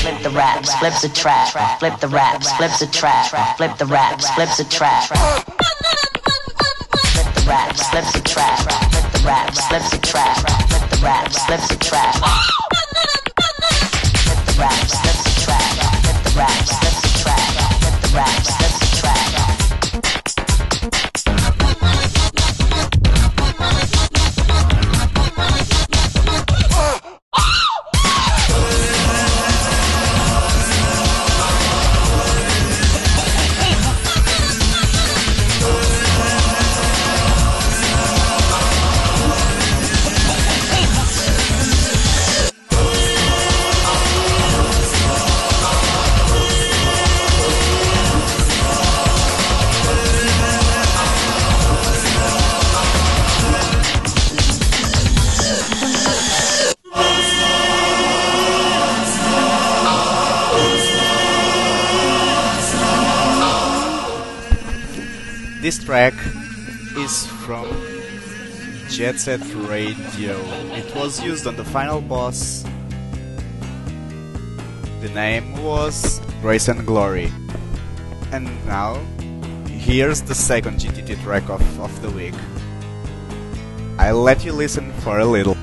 Flip the raps, flip the track. Flip the raps, flip the track. Flip the raps, flip the track slip subtract, let the rap, slip subtract, let the rap, slip subtract. Let the rap, from Jet Set Radio. It was used on the final boss. The name was Grace and Glory. And now, here's the second GTT track of, of the week. I'll let you listen for a little.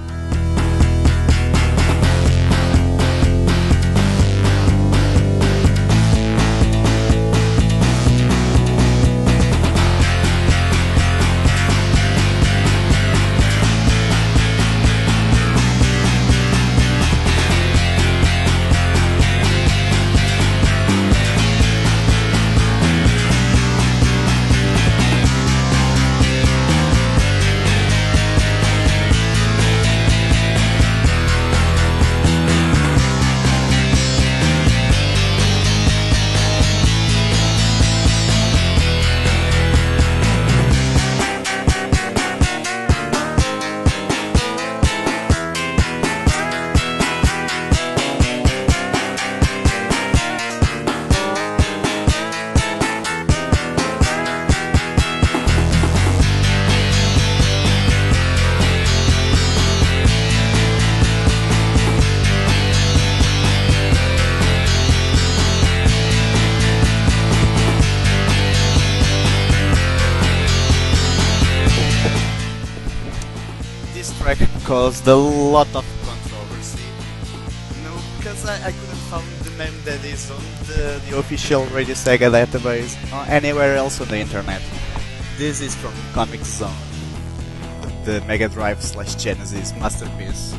Lot of controversy. No, because I, I couldn't find the name that is on the, the official Radio Sega database or anywhere else on the internet. This is from Comix Zone, the Mega Drive slash Genesis masterpiece.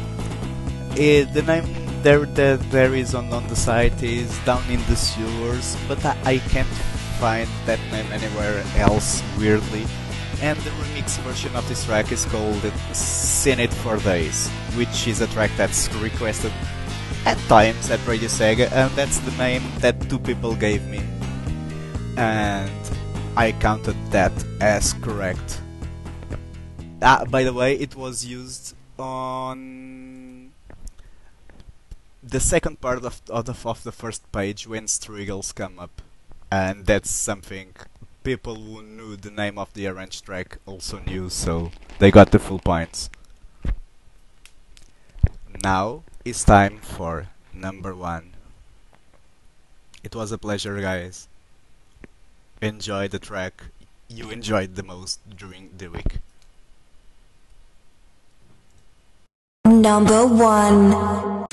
Eh, the name there that there is on, on the site is down in the sewers, but I, I can't find that name anywhere else weirdly. And the remix version of this track is called Seen It for Days, which is a track that's requested at times at Radio Sega, and that's the name that two people gave me. And I counted that as correct. Ah, by the way, it was used on the second part of, of, of the first page when Striggles come up. And that's something people who knew the name of the arranged track also knew, so they got the full points. Now it's time for number one. It was a pleasure, guys. Enjoy the track you enjoyed the most during the week. Number one.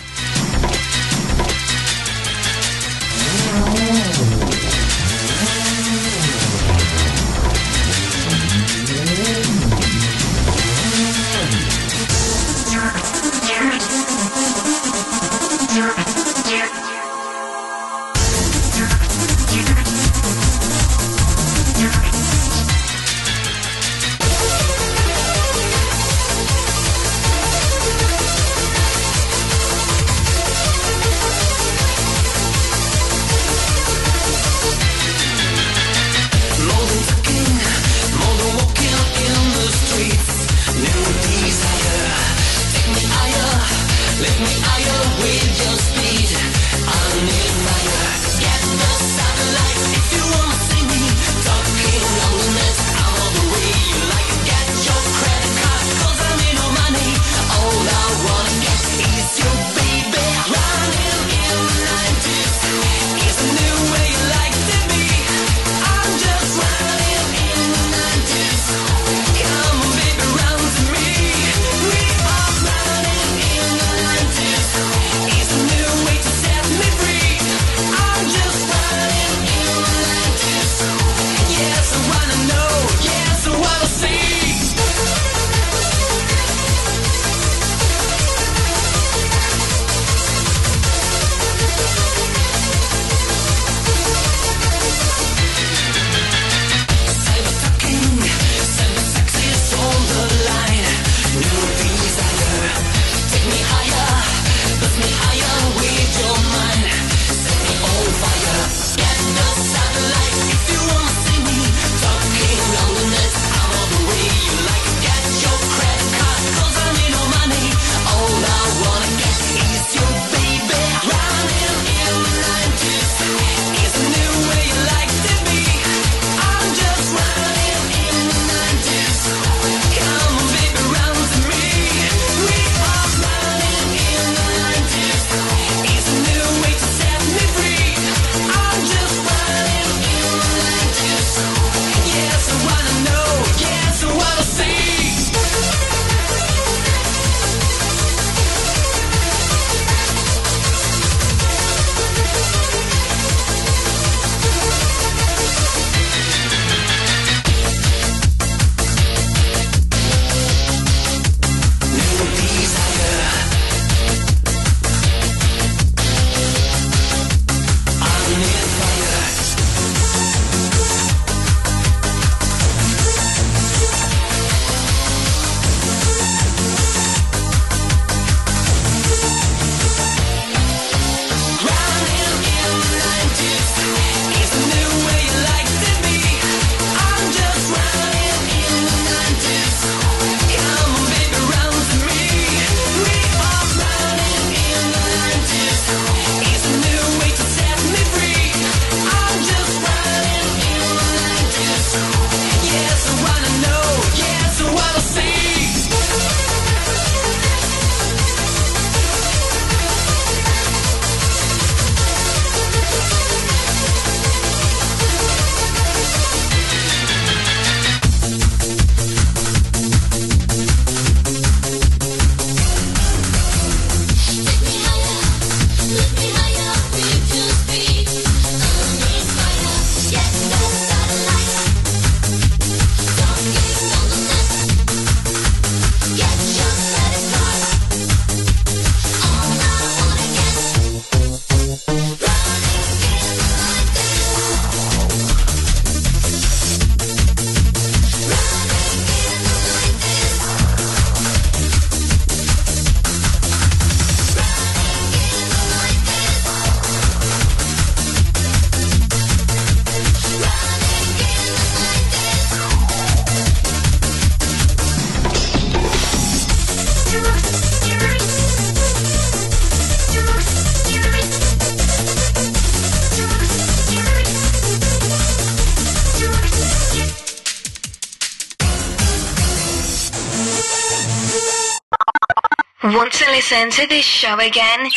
Listen to this show again?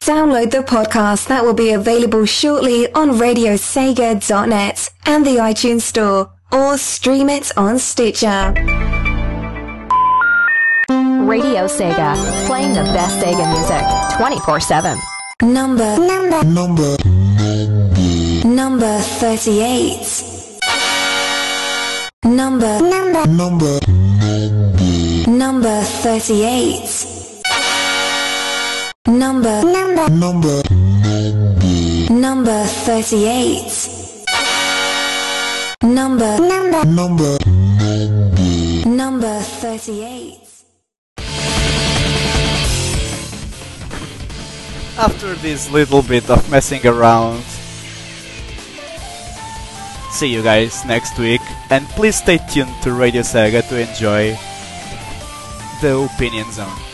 Download the podcast that will be available shortly on radiosega.net and the iTunes Store, or stream it on Stitcher. Radio Sega, playing the best Sega music 24 7. Number number number number 38. Number number number number 38. Number. Number. Number. Number 38. Number. Number. Number. Number 38. After this little bit of messing around, see you guys next week, and please stay tuned to Radio Sega to enjoy the Opinion Zone.